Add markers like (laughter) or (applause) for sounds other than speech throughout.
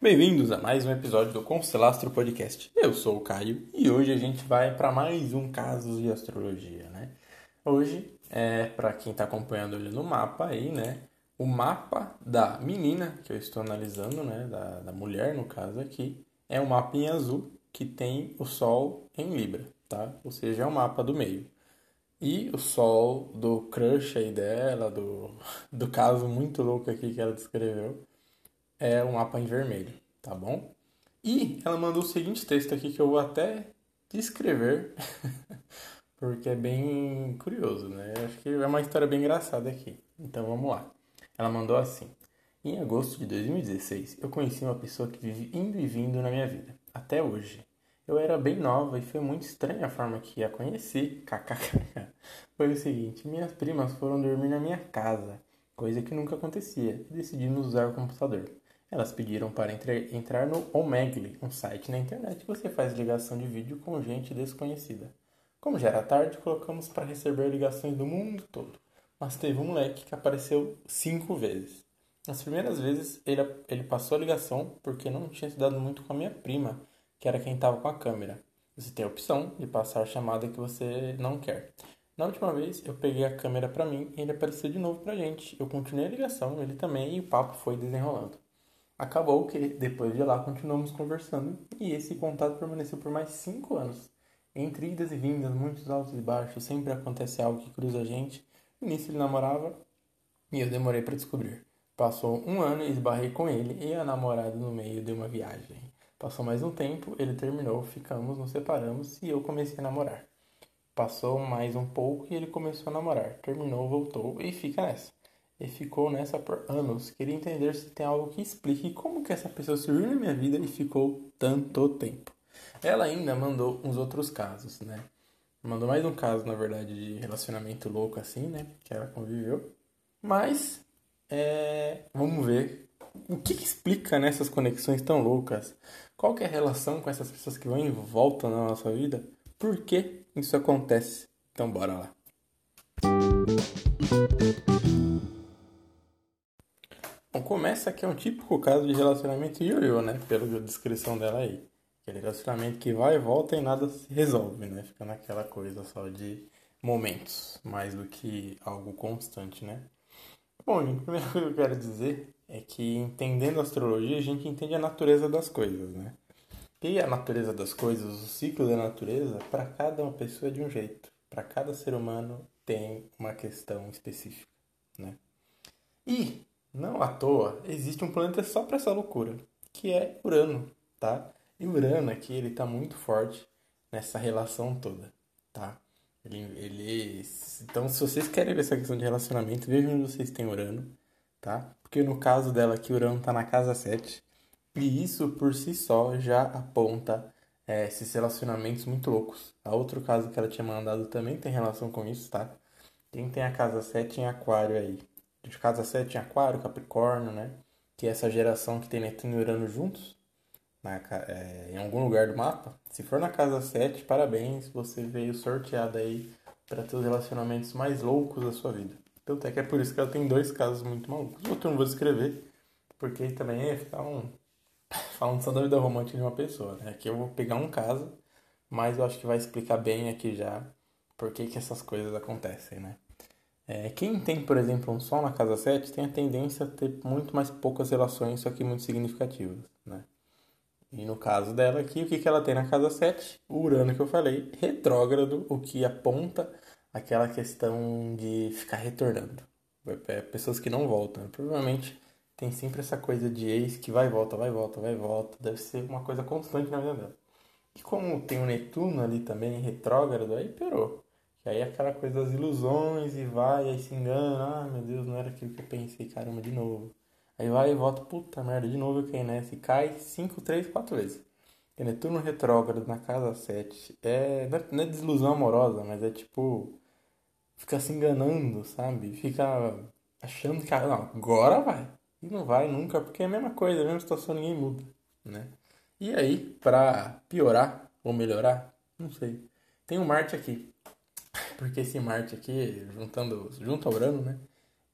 Bem-vindos a mais um episódio do Constelastro Podcast. Eu sou o Caio e hoje a gente vai para mais um caso de astrologia, né? Hoje, é, para quem está acompanhando ele no mapa aí, né? O mapa da menina que eu estou analisando, né? Da, da mulher, no caso aqui, é um mapa em azul que tem o Sol em Libra, tá? Ou seja, é o mapa do meio. E o Sol do crush aí dela, do, do caso muito louco aqui que ela descreveu, é o mapa em vermelho, tá bom? E ela mandou o seguinte texto aqui que eu vou até descrever, (laughs) porque é bem curioso, né? Acho que é uma história bem engraçada aqui. Então vamos lá. Ela mandou assim: Em agosto de 2016, eu conheci uma pessoa que vive indo e vindo na minha vida, até hoje. Eu era bem nova e foi muito estranha a forma que a conheci. KKK. (laughs) Foi o seguinte: minhas primas foram dormir na minha casa, coisa que nunca acontecia, e decidimos usar o computador. Elas pediram para entre, entrar no Omegle, um site na internet que você faz ligação de vídeo com gente desconhecida. Como já era tarde, colocamos para receber ligações do mundo todo. Mas teve um moleque que apareceu cinco vezes. Nas primeiras vezes, ele, ele passou a ligação porque não tinha se dado muito com a minha prima, que era quem estava com a câmera. Você tem a opção de passar a chamada que você não quer. Na última vez, eu peguei a câmera para mim e ele apareceu de novo pra gente. Eu continuei a ligação, ele também, e o papo foi desenrolando. Acabou que depois de lá continuamos conversando e esse contato permaneceu por mais cinco anos. Entre idas e vindas, muitos altos e baixos, sempre acontece algo que cruza a gente. No início ele namorava e eu demorei para descobrir. Passou um ano e esbarrei com ele e a namorada no meio de uma viagem. Passou mais um tempo, ele terminou, ficamos, nos separamos e eu comecei a namorar. Passou mais um pouco e ele começou a namorar. Terminou, voltou e fica nessa e ficou nessa por anos. Queria entender se tem algo que explique como que essa pessoa surgiu na minha vida e ficou tanto tempo. Ela ainda mandou uns outros casos, né? Mandou mais um caso, na verdade, de relacionamento louco assim, né? Que ela conviveu. Mas, é... vamos ver o que, que explica nessas conexões tão loucas. Qual que é a relação com essas pessoas que vão em volta na nossa vida? Por que isso acontece? Então, bora lá. Bom, começa que é um típico caso de relacionamento ioiô, né? Pela descrição dela aí. Aquele relacionamento que vai e volta e nada se resolve, né? Fica naquela coisa só de momentos, mais do que algo constante, né? Bom, a primeira coisa que eu quero dizer é que entendendo a astrologia, a gente entende a natureza das coisas, né? E a natureza das coisas, o ciclo da natureza, para cada uma pessoa é de um jeito. Para cada ser humano tem uma questão específica, né? E não à toa, existe um planeta só para essa loucura, que é Urano, tá? E Urano aqui, ele tá muito forte nessa relação toda, tá? Ele, ele, então, se vocês querem ver essa questão de relacionamento, vejam onde vocês têm Urano, tá? Porque no caso dela aqui, Urano tá na casa 7, e isso por si só já aponta é, esses relacionamentos muito loucos. A outro caso que ela tinha mandado também tem relação com isso, tá? Quem tem a casa 7 em aquário aí, de casa 7 em Aquário, Capricórnio, né? Que é essa geração que tem Netuno e Urano juntos, na, é, em algum lugar do mapa. Se for na casa 7, parabéns, você veio sorteado aí para ter os relacionamentos mais loucos da sua vida. Tanto é que é por isso que ela tem dois casos muito malucos. Outro eu não vou descrever, porque também ia ficar um. (laughs) falando só da vida romântica de uma pessoa, né? Aqui eu vou pegar um caso, mas eu acho que vai explicar bem aqui já por que, que essas coisas acontecem, né? É, quem tem, por exemplo, um Sol na casa 7 tem a tendência a ter muito mais poucas relações, só que muito significativas, né? E no caso dela aqui, o que, que ela tem na casa 7? O Urano que eu falei, retrógrado, o que aponta aquela questão de ficar retornando. É, pessoas que não voltam. Provavelmente tem sempre essa coisa de ex que vai e volta, vai e volta, vai e volta. Deve ser uma coisa constante na vida dela. E como tem o Netuno ali também retrógrado, aí piorou. E aí aquela coisa das ilusões e vai, aí se engana, ah meu Deus, não era aquilo que eu pensei, caramba, de novo. Aí vai e volta, puta merda, de novo eu caí nessa e cai 5, 3, 4 vezes. E Netuno retrógrado na casa 7 é, não é desilusão amorosa, mas é tipo. Fica se enganando, sabe? Fica achando que ah, não, agora vai. E não vai nunca, porque é a mesma coisa, a mesma situação, ninguém muda, né? E aí, pra piorar ou melhorar, não sei. Tem um Marte aqui. Porque esse Marte aqui, juntando, junto ao Urano, né?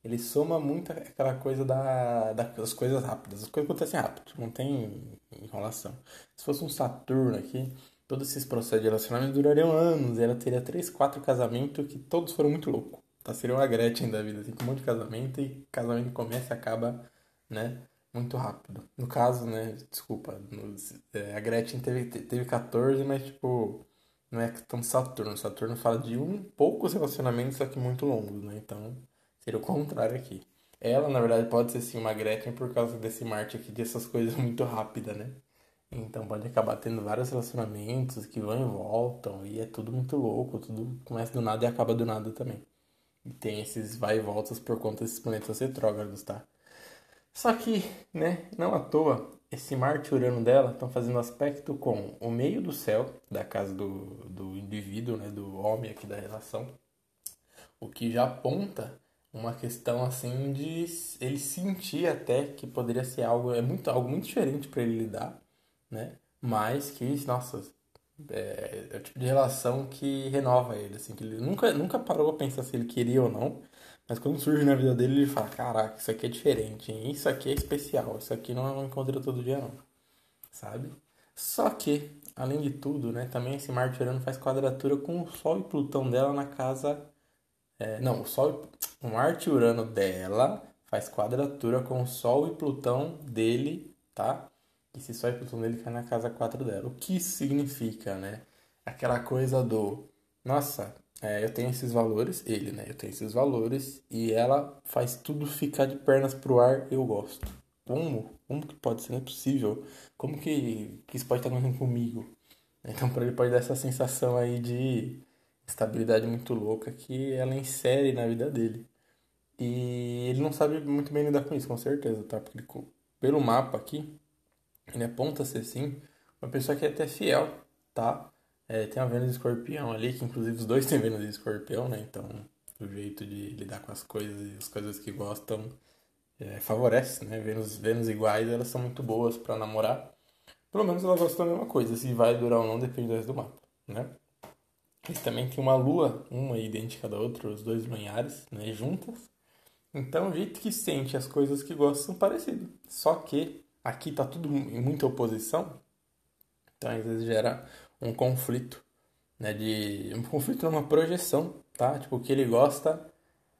Ele soma muito aquela coisa da, das coisas rápidas. As coisas acontecem rápido, não tem enrolação. Se fosse um Saturno aqui, todos esses processos de relacionamento durariam anos. ela teria três, quatro casamentos que todos foram muito loucos. Tá? Seria uma Gretchen da vida, assim, com um monte de casamento e casamento começa e acaba, né? Muito rápido. No caso, né? Desculpa, é, a Gretchen teve, teve 14, mas tipo não é tão Saturno. Saturno fala de um poucos relacionamentos, só que muito longos, né? Então, seria o contrário aqui. Ela, na verdade, pode ser sim uma Gretchen por causa desse Marte aqui, dessas coisas muito rápidas, né? Então pode acabar tendo vários relacionamentos que vão e voltam, e é tudo muito louco, tudo começa do nada e acaba do nada também. E tem esses vai e voltas por conta desses planetas retrógrados, tá? Só que, né, não à toa, esse Marte e Urano dela estão fazendo aspecto com o meio do céu, da casa do, do indivíduo, né, do homem aqui da relação, o que já aponta uma questão assim de ele sentir até que poderia ser algo é muito algo muito diferente para ele lidar, né? Mas que nossa é, é, o tipo de relação que renova ele, assim, que ele nunca nunca parou a pensar se ele queria ou não, mas quando surge na vida dele, ele fala: Caraca, isso aqui é diferente, hein? isso aqui é especial, isso aqui não encontra todo dia, não. Sabe? Só que, além de tudo, né, também esse Marte Urano faz quadratura com o Sol e Plutão dela na casa. É, não, o Sol, o Marte Urano dela faz quadratura com o Sol e Plutão dele, tá? E esse Sol e Plutão dele cai na casa 4 dela. O que significa, né? Aquela coisa do. Nossa, é, eu tenho esses valores, ele, né? Eu tenho esses valores e ela faz tudo ficar de pernas pro ar, eu gosto. Como? Como que pode ser? Não é possível. Como que, que isso pode estar acontecendo comigo? Então, para ele pode dar essa sensação aí de estabilidade muito louca que ela insere na vida dele. E ele não sabe muito bem lidar com isso, com certeza, tá? Porque ele, pelo mapa aqui, ele aponta ser sim uma pessoa que é até fiel, tá? É, tem a Vênus Escorpião ali, que inclusive os dois têm Vênus e Escorpião, né? Então o jeito de lidar com as coisas e as coisas que gostam é, favorece, né? Vênus, Vênus iguais, elas são muito boas para namorar. Pelo menos elas gostam da mesma coisa. Se vai durar ou não depende do resto do mapa, né? Eles também tem uma lua, uma idêntica da outra, os dois lunares, né? Juntas. Então o jeito que sente as coisas que gosta são parecidos. Só que aqui tá tudo em muita oposição. Então às vezes gera um conflito, né? De um conflito numa projeção, tá? Tipo, o que ele gosta,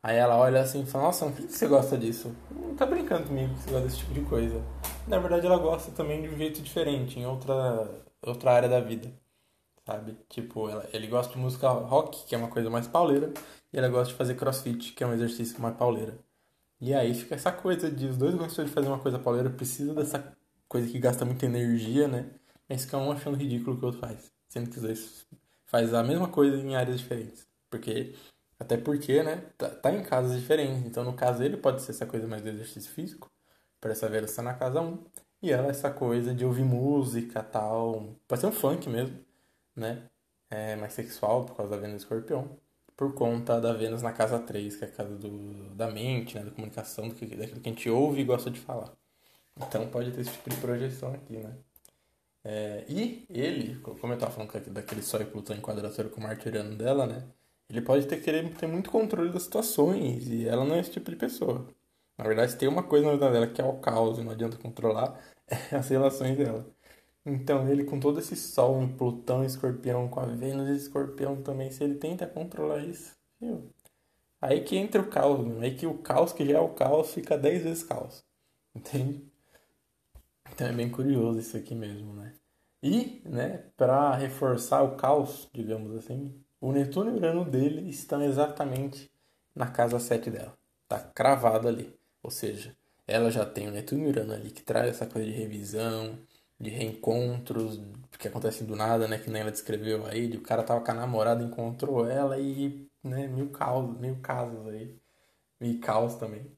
aí ela olha assim e fala: Nossa, por que você gosta disso? Não tá brincando comigo que você gosta desse tipo de coisa. Na verdade, ela gosta também de um jeito diferente, em outra, outra área da vida, sabe? Tipo, ela, ele gosta de música rock, que é uma coisa mais pauleira, e ela gosta de fazer crossfit, que é um exercício mais pauleira. E aí fica essa coisa de os dois gostam de fazer uma coisa pauleira, precisa dessa coisa que gasta muita energia, né? Mas fica um achando ridículo o que o outro faz. Sendo que os dois faz a mesma coisa em áreas diferentes. Porque, até porque, né, tá, tá em casas diferentes. Então, no caso dele, pode ser essa coisa mais do exercício físico. Para essa Vera estar na casa 1. E ela, essa coisa de ouvir música tal. Pode ser um funk mesmo, né? É mais sexual por causa da Vênus Escorpião. Por conta da Vênus na casa 3, que é a casa do, da mente, né? Da comunicação, do que, daquilo que a gente ouve e gosta de falar. Então pode ter esse tipo de projeção aqui, né? É, e ele, como eu estava falando daquele Sol e Plutão em quadratura com o Marte Urano dela, né? Ele pode ter querer ter muito controle das situações e ela não é esse tipo de pessoa. Na verdade, tem uma coisa na vida dela que é o caos e não adianta controlar, (laughs) é as relações dela. Então, ele com todo esse Sol em Plutão e Escorpião, com a Vênus e Escorpião também, se ele tenta controlar isso, viu? aí que entra o caos, aí que o caos que já é o caos fica 10 vezes caos. (laughs) Entende? Então é bem curioso isso aqui mesmo, né? E, né, para reforçar o caos, digamos assim, o Netuno e o Urano dele estão exatamente na casa 7 dela. Tá cravado ali. Ou seja, ela já tem o Netuno e o Urano ali que traz essa coisa de revisão, de reencontros, que acontecem do nada, né? Que nem ela descreveu aí, de o cara tava com a namorada, encontrou ela e, né, mil caos, mil casos aí. Mil caos também. (laughs)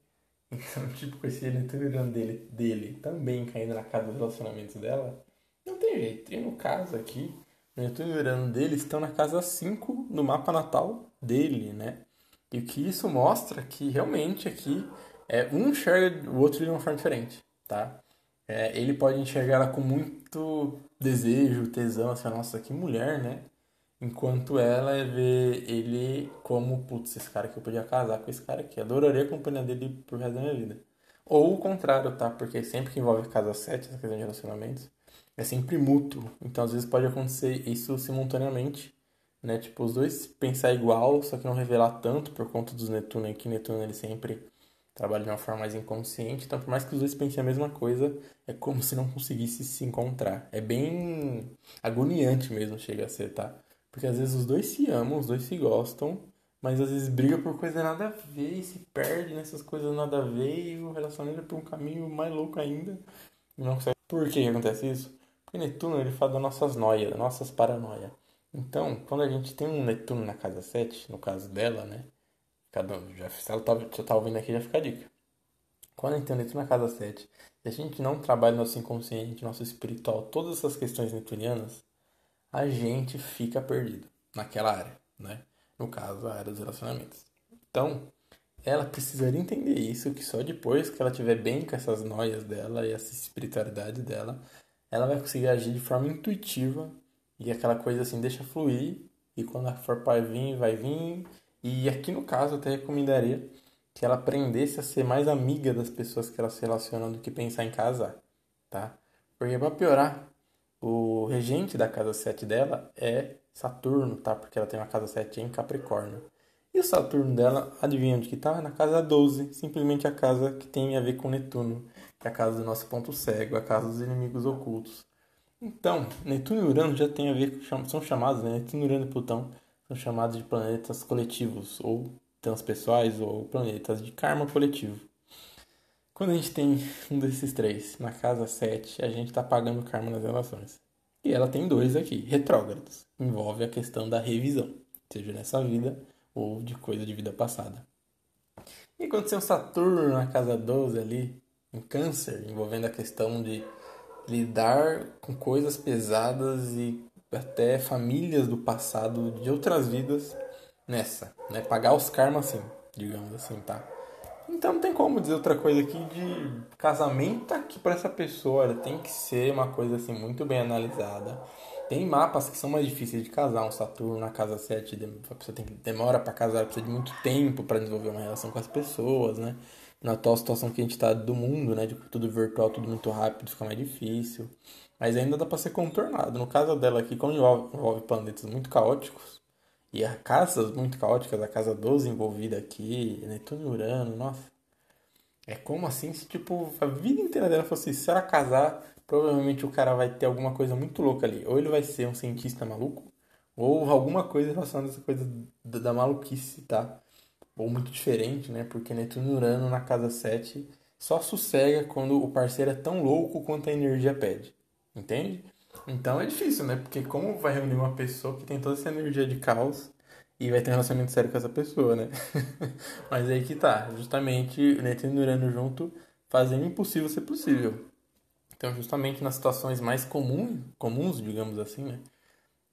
Então, tipo, com esse Netuno dele, dele também caindo na casa dos relacionamentos dela, não tem jeito. E no caso aqui, o e Urano dele estão na casa 5 no mapa natal dele, né? E o que isso mostra que realmente aqui é um enxerga o outro de uma forma diferente, tá? É, ele pode enxergar ela com muito desejo, tesão, assim, nossa, que mulher, né? Enquanto ela é ver ele como, putz, esse cara que eu podia casar com esse cara aqui. Adoraria a companhia dele pro resto da minha vida. Ou o contrário, tá? Porque sempre que envolve casa 7, essa questão de relacionamentos, é sempre mútuo. Então às vezes pode acontecer isso simultaneamente, né? Tipo, os dois pensar igual, só que não revelar tanto por conta dos Netuno aqui. Netuno ele sempre trabalha de uma forma mais inconsciente. Então, por mais que os dois pensem a mesma coisa, é como se não conseguisse se encontrar. É bem agoniante mesmo, chega a ser, tá? Porque às vezes os dois se amam, os dois se gostam, mas às vezes briga por coisa nada a ver e se perde nessas coisas nada a ver e o relacionamento é por um caminho mais louco ainda. Não consegue. Por que acontece isso? Porque Netuno ele fala das nossas noias, das nossas paranoias. Então, quando a gente tem um Netuno na casa 7, no caso dela, né? Cada já, se ela tá, tá ouvindo aqui, já fica a dica. Quando a gente tem Netuno na casa 7, e a gente não trabalha nosso inconsciente, nosso espiritual, todas essas questões netunianas, a gente fica perdido naquela área, né? No caso, a área dos relacionamentos. Então, ela precisaria entender isso, que só depois que ela estiver bem com essas noias dela e essa espiritualidade dela, ela vai conseguir agir de forma intuitiva e aquela coisa assim, deixa fluir e quando for para vir, vai vir. E aqui no caso, eu até recomendaria que ela aprendesse a ser mais amiga das pessoas que ela se relaciona do que pensar em casar, tá? Porque para piorar, o regente da casa 7 dela é Saturno, tá? Porque ela tem uma casa 7 em Capricórnio. E o Saturno dela, adivinha onde que tá? Na casa 12, simplesmente a casa que tem a ver com Netuno, que é a casa do nosso ponto cego, a casa dos inimigos ocultos. Então, Netuno e Urano já tem a ver, são chamados, né? Netuno, Urano e Plutão são chamados de planetas coletivos, ou transpessoais, ou planetas de karma coletivo. Quando a gente tem um desses três na casa 7, a gente está pagando karma nas relações. E ela tem dois aqui, retrógrados. Envolve a questão da revisão, seja nessa vida ou de coisa de vida passada. E quando tem um Saturno na casa 12 ali, em câncer, envolvendo a questão de lidar com coisas pesadas e até famílias do passado, de outras vidas, nessa, né? Pagar os karmas assim, digamos assim, tá? Então não tem como dizer outra coisa aqui de casamento aqui para essa pessoa. Olha, tem que ser uma coisa assim muito bem analisada. Tem mapas que são mais difíceis de casar, um Saturno na casa 7, a pessoa tem que demora para casar, precisa de muito tempo para desenvolver uma relação com as pessoas, né? Na atual situação que a gente está do mundo, né, de tudo virtual, tudo muito rápido, fica mais difícil. Mas ainda dá para ser contornado. No caso dela aqui, como envolve, planetas muito caóticos, e a casas muito caóticas, a casa 12 envolvida aqui, Netuno e Urano, nossa. É como assim se, tipo, a vida inteira dela fosse, se ela casar, provavelmente o cara vai ter alguma coisa muito louca ali. Ou ele vai ser um cientista maluco, ou alguma coisa relacionada a essa coisa da maluquice, tá? Ou muito diferente, né? Porque Netuno e Urano na casa 7 só sossega quando o parceiro é tão louco quanto a energia pede. Entende? Então é difícil, né? Porque como vai reunir uma pessoa que tem toda essa energia de caos e vai ter um relacionamento sério com essa pessoa, né? (laughs) Mas aí que tá, justamente Netuno e Urano junto fazendo o impossível ser possível. Então, justamente nas situações mais comuns, comuns, digamos assim, né?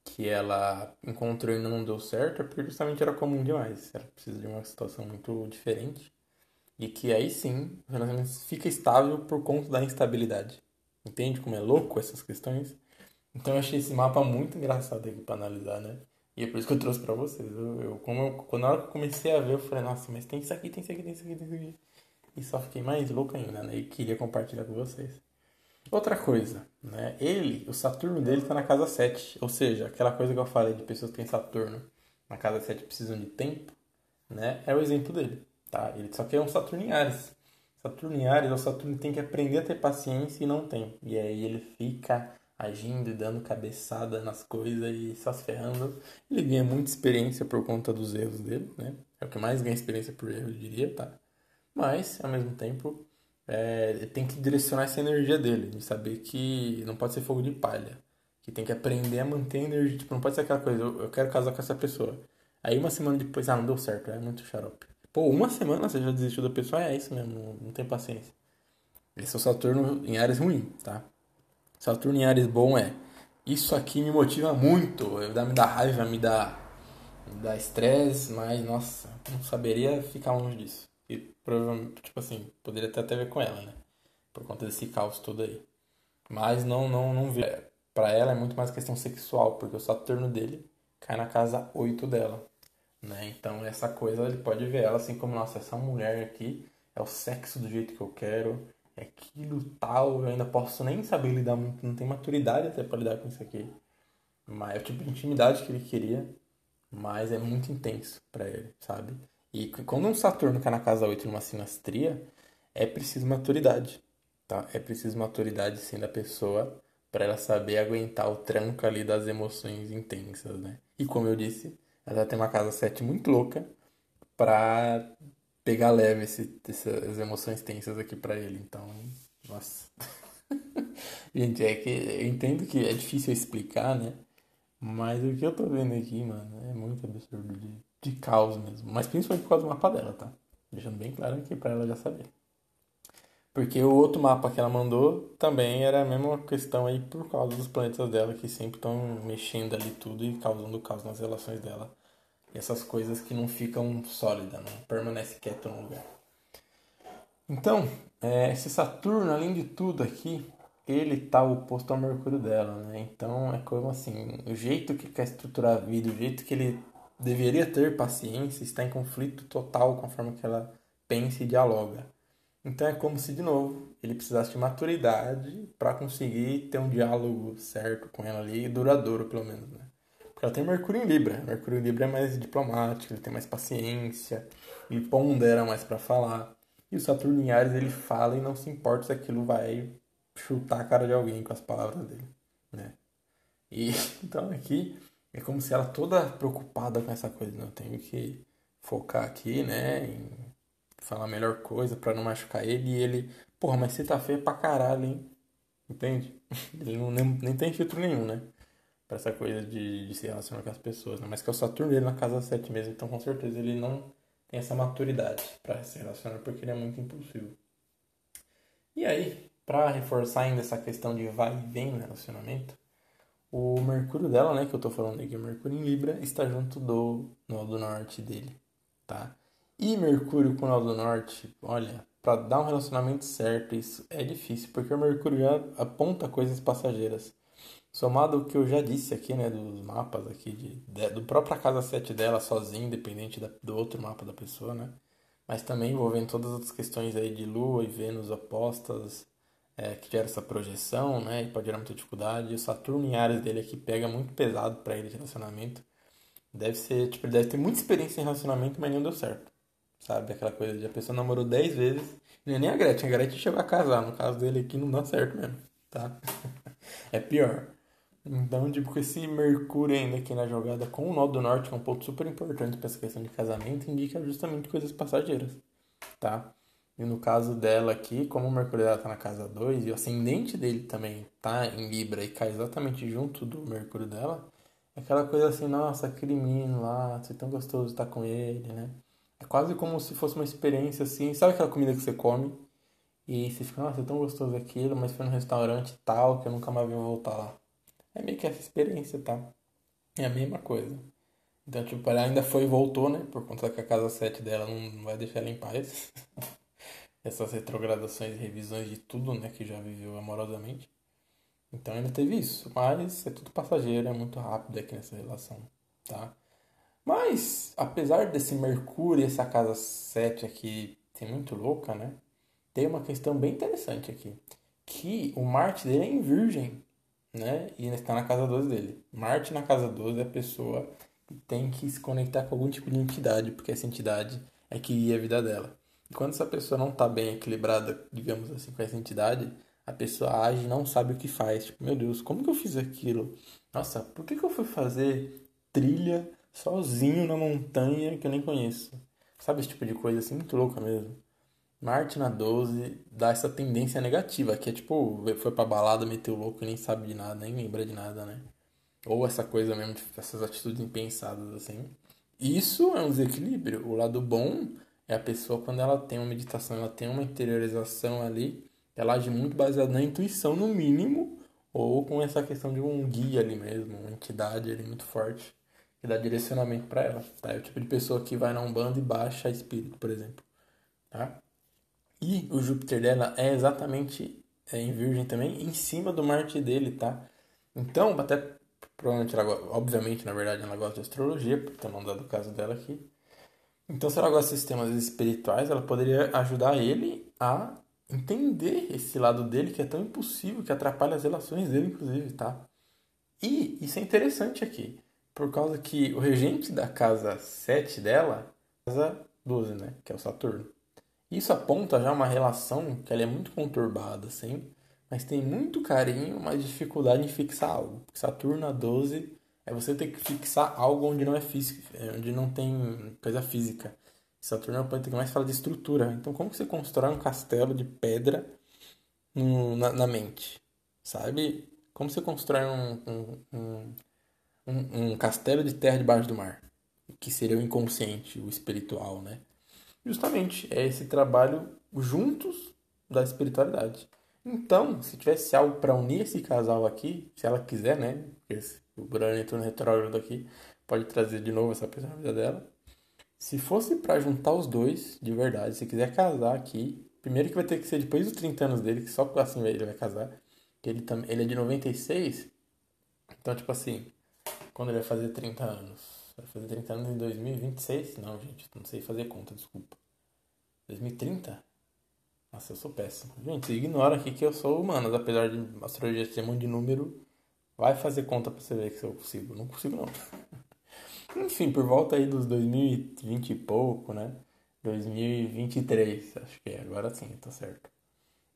Que ela encontrou e não deu certo, é porque justamente era comum demais. Ela precisa de uma situação muito diferente. E que aí sim, o relacionamento fica estável por conta da instabilidade. Entende como é louco essas questões? Então eu achei esse mapa muito engraçado aqui para analisar, né? E é por isso que eu trouxe para vocês. Eu, eu, como eu, quando na hora que eu comecei a ver, eu falei, nossa, mas tem isso aqui, tem isso aqui, tem isso aqui, tem isso aqui. E só fiquei mais louco ainda, né? E queria compartilhar com vocês. Outra coisa, né? Ele, o Saturno dele tá na casa 7. Ou seja, aquela coisa que eu falei de pessoas que têm Saturno na casa 7 precisam de tempo, né? É o exemplo dele, tá? Ele só que é um Saturno em Ares. Saturno em Ares, o Saturno tem que aprender a ter paciência e não tem. E aí ele fica agindo e dando cabeçada nas coisas e só se ferrando. Ele ganha muita experiência por conta dos erros dele, né? É o que mais ganha experiência por erro, eu diria, tá? Mas, ao mesmo tempo, é, tem que direcionar essa energia dele, de saber que não pode ser fogo de palha. Que tem que aprender a manter a energia. Tipo, não pode ser aquela coisa, eu, eu quero casar com essa pessoa. Aí uma semana depois, ah, não deu certo, é muito xarope. Pô, uma semana você já desistiu da pessoa, é isso mesmo, não, tem paciência. Esse é o Saturno em áreas ruim, tá? Saturno em Ares bom é isso aqui me motiva muito, me dá raiva, me dá me dá estresse, mas nossa, não saberia ficar longe disso. E provavelmente, tipo assim, poderia ter até ver com ela, né? Por conta desse caos todo aí. Mas não, não, não vi. Pra ela é muito mais questão sexual, porque o Saturno dele cai na casa 8 dela. Né? Então essa coisa ele pode ver ela assim como, nossa, essa mulher aqui é o sexo do jeito que eu quero, é aquilo tal, eu ainda posso nem saber lidar muito, não tem maturidade até para lidar com isso aqui. Mas é o tipo de intimidade que ele queria, mas é muito intenso para ele, sabe? E quando um Saturno cai na casa 8 numa sinastria, é preciso maturidade, tá? É preciso maturidade sim da pessoa para ela saber aguentar o tranco ali das emoções intensas, né? E como eu disse, ela tem uma casa 7 muito louca pra pegar leve esse, essas emoções tensas aqui pra ele. Então, nossa. (laughs) Gente, é que eu entendo que é difícil explicar, né? Mas o que eu tô vendo aqui, mano, é muito absurdo de, de caos mesmo. Mas principalmente por causa do mapa dela, tá? Deixando bem claro aqui pra ela já saber. Porque o outro mapa que ela mandou também era a mesma questão aí por causa dos planetas dela que sempre estão mexendo ali tudo e causando caos nas relações dela. E essas coisas que não ficam sólidas, não permanece quieto no lugar. Então, é, esse Saturno, além de tudo aqui, ele tá oposto ao Mercúrio dela, né? Então é como assim, o jeito que quer estruturar a vida, o jeito que ele deveria ter paciência está em conflito total com a forma que ela pensa e dialoga. Então é como se, de novo, ele precisasse de maturidade para conseguir ter um diálogo certo com ela ali, duradouro pelo menos, né? Porque ela tem Mercúrio em Libra. Mercúrio em Libra é mais diplomático, ele tem mais paciência, ele pondera mais para falar. E o Saturno em Ares, ele fala e não se importa se aquilo vai chutar a cara de alguém com as palavras dele, né? E (laughs) então aqui é como se ela toda preocupada com essa coisa, não, eu tenho que focar aqui, né, em falar a melhor coisa para não machucar ele. E ele, porra, mas você tá feio pra caralho, hein? Entende? (laughs) Ele não, nem, nem tem filtro nenhum, né? Pra essa coisa de, de se relacionar com as pessoas, né? Mas que é o Saturno dele na casa 7 mesmo, então com certeza ele não tem essa maturidade para se relacionar porque ele é muito impulsivo. E aí, para reforçar ainda essa questão de vai e vem no relacionamento, o Mercúrio dela, né, que eu tô falando aqui, o Mercúrio em Libra, está junto do nó do norte dele, tá? E Mercúrio com o Nó do Norte, olha, para dar um relacionamento certo, isso é difícil, porque o Mercúrio já aponta coisas passageiras. Somado ao que eu já disse aqui, né, dos mapas aqui, de, de do própria casa 7 dela, sozinho, independente da, do outro mapa da pessoa, né? Mas também envolvendo todas as questões aí de Lua e Vênus opostas, é, que gera essa projeção, né? E pode gerar muita dificuldade. O Saturno em áreas dele aqui pega muito pesado para ele de relacionamento. Deve ser, tipo, ele deve ter muita experiência em relacionamento, mas não deu certo. Sabe? Aquela coisa de a pessoa namorou 10 vezes. E nem a Gretchen. A Gretchen chegou a casar. No caso dele aqui não dá certo mesmo. Tá? (laughs) é pior. Então, tipo, com esse Mercúrio ainda aqui na jogada com o Nó do Norte, que é um ponto super importante para essa questão de casamento, indica justamente coisas passageiras, tá? E no caso dela aqui, como o Mercúrio dela tá na casa 2 e o ascendente dele também tá em Libra e cai exatamente junto do Mercúrio dela, é aquela coisa assim, nossa, aquele menino lá, você é tão gostoso estar com ele, né? É quase como se fosse uma experiência assim. Sabe aquela comida que você come e você fica, nossa, é tão gostoso aquilo, mas foi num restaurante tal que eu nunca mais vou voltar lá. É meio que essa experiência, tá? É a mesma coisa. Então, tipo, ela ainda foi e voltou, né? Por conta que a casa 7 dela não vai deixar ela em paz. (laughs) Essas retrogradações e revisões de tudo, né? Que já viveu amorosamente. Então ainda teve isso. Mas é tudo passageiro, é muito rápido aqui nessa relação, tá? Mas, apesar desse Mercúrio, essa casa 7 aqui ser muito louca, né? Tem uma questão bem interessante aqui. Que o Marte dele é em Virgem, né? E está na casa 12 dele. Marte na casa 12 é a pessoa que tem que se conectar com algum tipo de entidade, porque essa entidade é que guia a vida dela. E quando essa pessoa não está bem equilibrada, digamos assim, com essa entidade, a pessoa age e não sabe o que faz. Tipo, meu Deus, como que eu fiz aquilo? Nossa, por que, que eu fui fazer trilha sozinho na montanha que eu nem conheço. Sabe esse tipo de coisa assim, muito louca mesmo. Marte na 12 dá essa tendência negativa, que é tipo, foi pra balada, meteu louco e nem sabe de nada, nem lembra de nada, né? Ou essa coisa mesmo, essas atitudes impensadas assim. Isso é um desequilíbrio. O lado bom é a pessoa quando ela tem uma meditação, ela tem uma interiorização ali, ela age muito baseada na intuição, no mínimo, ou com essa questão de um guia ali mesmo, uma entidade ali muito forte e dá direcionamento para ela, tá? É o tipo de pessoa que vai na Umbanda e baixa espírito, por exemplo, tá? E o Júpiter dela é exatamente é, em Virgem também, em cima do Marte dele, tá? Então, até Provavelmente ela, obviamente, na verdade, ela gosta de astrologia, por ter mandado o caso dela aqui. Então, se ela gosta de sistemas espirituais, ela poderia ajudar ele a entender esse lado dele que é tão impossível, que atrapalha as relações dele, inclusive, tá? E isso é interessante aqui, por causa que o regente da casa 7 dela, casa 12, né? Que é o Saturno. Isso aponta já uma relação que ela é muito conturbada, assim, mas tem muito carinho, mas dificuldade em fixar algo. Saturno a 12 é você ter que fixar algo onde não é físico, é, onde não tem coisa física. Saturno é o planeta que mais fala de estrutura. Então, como que você constrói um castelo de pedra no, na, na, mente? Sabe? Como você constrói um, um, um, um castelo de terra debaixo do mar? Que seria o inconsciente, o espiritual, né? Justamente, é esse trabalho juntos da espiritualidade. Então, se tivesse algo para unir esse casal aqui, se ela quiser, né? Porque o Urano entrou no retrógrado aqui, pode trazer de novo essa pessoa na vida dela. Se fosse para juntar os dois, de verdade, se quiser casar aqui, primeiro que vai ter que ser depois dos 30 anos dele, que só assim ele vai casar. Que ele, ele é de 96. Então, tipo assim, quando ele vai fazer 30 anos? Vai fazer 30 anos em 2026? Não, gente, não sei fazer conta, desculpa. 2030? Nossa, eu sou péssimo. Gente, ignora aqui que eu sou humano, apesar de astrologia ter um de número. Vai fazer conta pra você ver que eu consigo. Não consigo, não. (laughs) Enfim, por volta aí dos 2020 e pouco, né? 2023, acho que é. Agora sim, tá certo.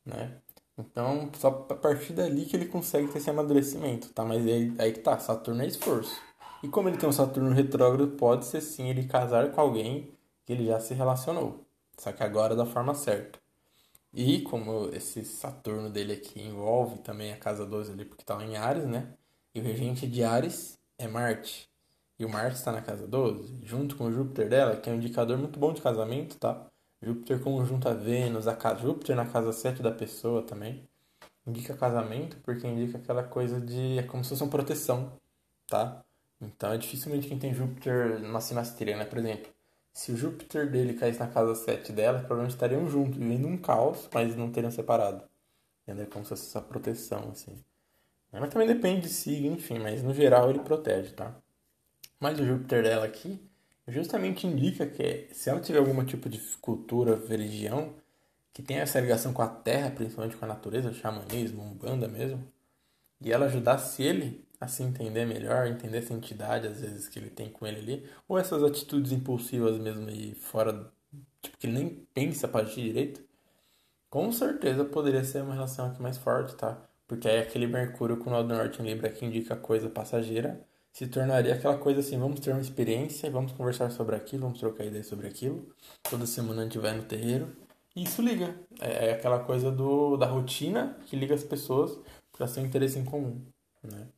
Né? Então, só a partir dali que ele consegue ter esse amadurecimento, tá? Mas aí, aí que tá, Saturno é esforço. E como ele tem um Saturno retrógrado, pode ser sim ele casar com alguém que ele já se relacionou. Só que agora da forma certa. E como esse Saturno dele aqui envolve também a casa 12 ali, porque tá em Ares, né? E o regente de Ares é Marte. E o Marte está na casa 12, junto com o Júpiter dela, que é um indicador muito bom de casamento, tá? Júpiter conjunto a Vênus, a casa, Júpiter na casa 7 da pessoa também. Indica casamento porque indica aquela coisa de. É como se fosse uma proteção, tá? Então é dificilmente quem tem Júpiter numa sinastria, né? Por exemplo, se o Júpiter dele caísse na casa 7 dela, provavelmente estariam juntos, vivendo um caos, mas não teriam separado. Entendeu? É como se fosse essa proteção, assim. Mas também depende de signo, enfim, mas no geral ele protege, tá? Mas o Júpiter dela aqui justamente indica que se ela tiver algum tipo de cultura, religião, que tem essa ligação com a terra, principalmente com a natureza, xamanismo, umbanda mesmo, e ela ajudasse ele a se entender melhor, entender essa entidade às vezes que ele tem com ele ali, ou essas atitudes impulsivas mesmo aí fora, tipo que ele nem pensa para agir direito, com certeza poderia ser uma relação aqui mais forte, tá? Porque aí aquele Mercúrio com o Nó do Norte em Libra que indica coisa passageira, se tornaria aquela coisa assim, vamos ter uma experiência, vamos conversar sobre aquilo, vamos trocar ideias sobre aquilo. Toda semana a gente vai no terreiro. E isso liga. É, é aquela coisa do, da rotina que liga as pessoas para ser um interesse em comum, né?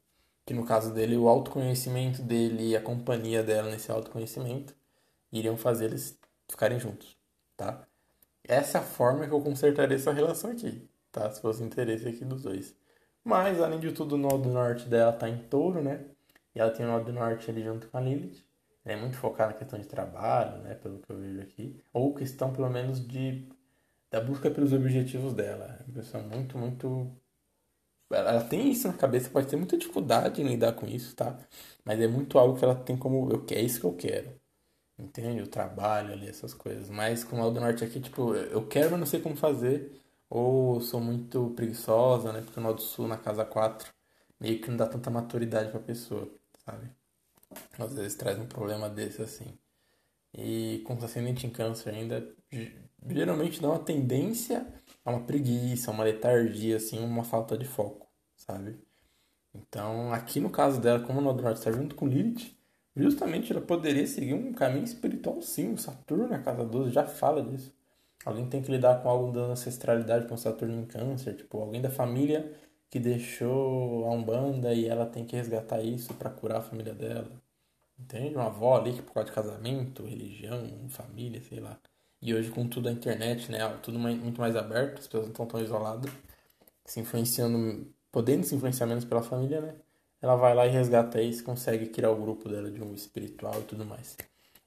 que no caso dele, o autoconhecimento dele e a companhia dela nesse autoconhecimento iriam fazer eles ficarem juntos, tá? Essa é a forma que eu consertaria essa relação aqui, tá? Se fosse interesse aqui dos dois. Mas, além de tudo, o nó do norte dela tá em touro, né? E ela tem o nó do norte ali junto com a Lilith. Ela é muito focada na questão de trabalho, né? Pelo que eu vejo aqui. Ou questão, pelo menos, de da busca pelos objetivos dela. É uma pessoa muito, muito ela tem isso na cabeça, pode ter muita dificuldade em lidar com isso, tá? Mas é muito algo que ela tem como, eu, é isso que eu quero. Entende? O trabalho ali, essas coisas. Mas com o Aldo Norte aqui, tipo, eu quero, mas não sei como fazer. Ou sou muito preguiçosa, né? Porque o Aldo Sul, na casa 4, meio que não dá tanta maturidade pra pessoa, sabe? Às vezes traz um problema desse, assim. E com ascendente em câncer ainda, geralmente dá uma tendência a uma preguiça, uma letargia, assim, uma falta de foco, sabe? Então, aqui no caso dela, como o Nó do Norte está junto com Lilith, justamente ela poderia seguir um caminho espiritual sim. O Saturno na casa 12 já fala disso. Alguém tem que lidar com algo da ancestralidade com Saturno em câncer, tipo, alguém da família que deixou a Umbanda e ela tem que resgatar isso para curar a família dela. Entende? Uma avó ali que por causa de casamento, religião, família, sei lá. E hoje com tudo a internet, né, tudo muito mais aberto, as pessoas não estão tão isoladas, se influenciando, podendo se influenciar menos pela família, né? Ela vai lá e resgata isso, consegue criar o grupo dela de um espiritual e tudo mais.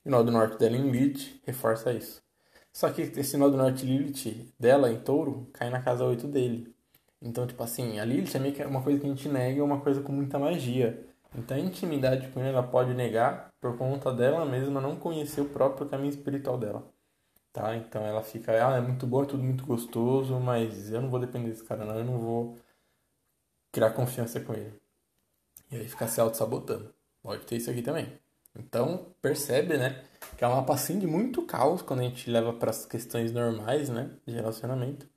E o nó do norte dela em Lilith reforça isso. Só que esse nó do norte Lilith dela em touro cai na casa 8 dele. Então, tipo assim, a Lilith é meio que uma coisa que a gente nega, é uma coisa com muita magia. Então a intimidade com ela pode negar por conta dela mesma não conhecer o próprio caminho espiritual dela. Tá? Então ela fica, ah, é muito bom, é tudo muito gostoso, mas eu não vou depender desse cara não, eu não vou criar confiança com ele. E aí fica se auto-sabotando. Pode ter isso aqui também. Então, percebe, né? Que é uma passinha de muito caos quando a gente leva para as questões normais, né? De relacionamento.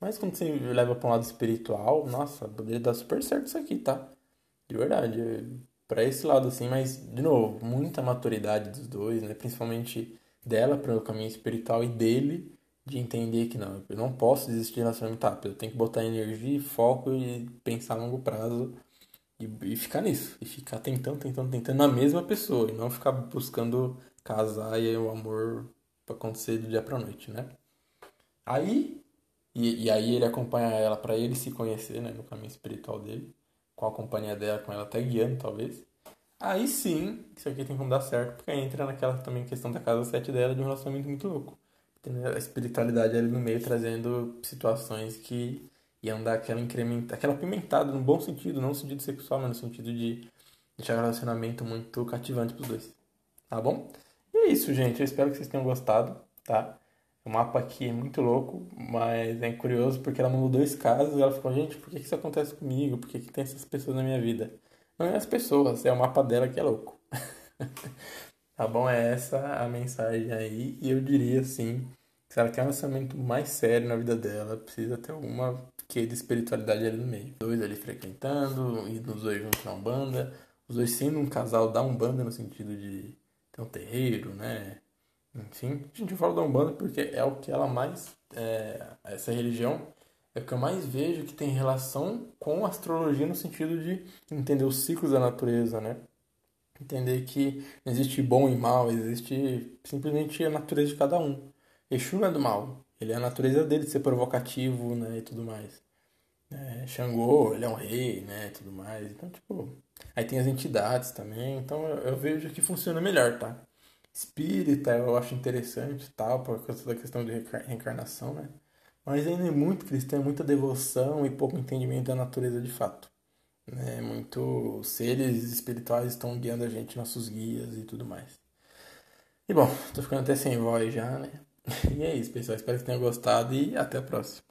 Mas quando você leva para um lado espiritual, nossa, poderia dar super certo isso aqui, tá? De verdade. para esse lado, assim, mas, de novo, muita maturidade dos dois, né? Principalmente dela para o caminho espiritual e dele de entender que não, eu não posso desistir de relacionamento rápido. Eu tenho que botar energia, foco e pensar a longo prazo e, e ficar nisso. E ficar tentando, tentando, tentando na mesma pessoa. E não ficar buscando casar e o amor pra acontecer do dia pra noite, né? Aí, e, e aí ele acompanha ela para ele se conhecer, né? No caminho espiritual dele. Com a companhia dela, com ela até guiando, talvez. Aí sim, isso aqui tem como dar certo, porque entra naquela também questão da casa 7 dela de um relacionamento muito louco. Tem a espiritualidade ali no meio trazendo situações que iam dar aquela incrementa, aquela pimentada no bom sentido, não no sentido sexual, mas no sentido de deixar o relacionamento muito cativante pros dois. Tá bom? E é isso, gente. Eu espero que vocês tenham gostado, tá? O mapa aqui é muito louco, mas é curioso porque ela mandou dois casos e ela ficou, gente, por que isso acontece comigo? Por que, que tem essas pessoas na minha vida? Não é as pessoas, é o mapa dela que é louco. (laughs) tá bom? É essa a mensagem aí. E eu diria assim, se ela quer um lançamento mais sério na vida dela, precisa ter alguma que de espiritualidade ali no meio. Dois ali frequentando, e os dois juntos na Umbanda, os dois sendo um casal da Umbanda no sentido de ter um terreiro, né? Enfim, a gente fala da Umbanda porque é o que ela mais. É, essa religião é o que eu mais vejo que tem relação com astrologia no sentido de entender os ciclos da natureza, né? Entender que não existe bom e mal, existe simplesmente a natureza de cada um. Exu não é do mal, ele é a natureza dele de ser provocativo, né, e tudo mais. É, Xangô, ele é um rei, né, e tudo mais. Então, tipo, aí tem as entidades também, então eu, eu vejo que funciona melhor, tá? Espírita eu acho interessante, tal, por causa da questão de reencarnação, né? Mas ainda é muito cristão, é muita devoção e pouco entendimento da natureza de fato. Né? Muito seres espirituais estão guiando a gente, nossos guias e tudo mais. E bom, tô ficando até sem voz já, né? (laughs) E é isso, pessoal. Espero que tenham gostado e até a próxima.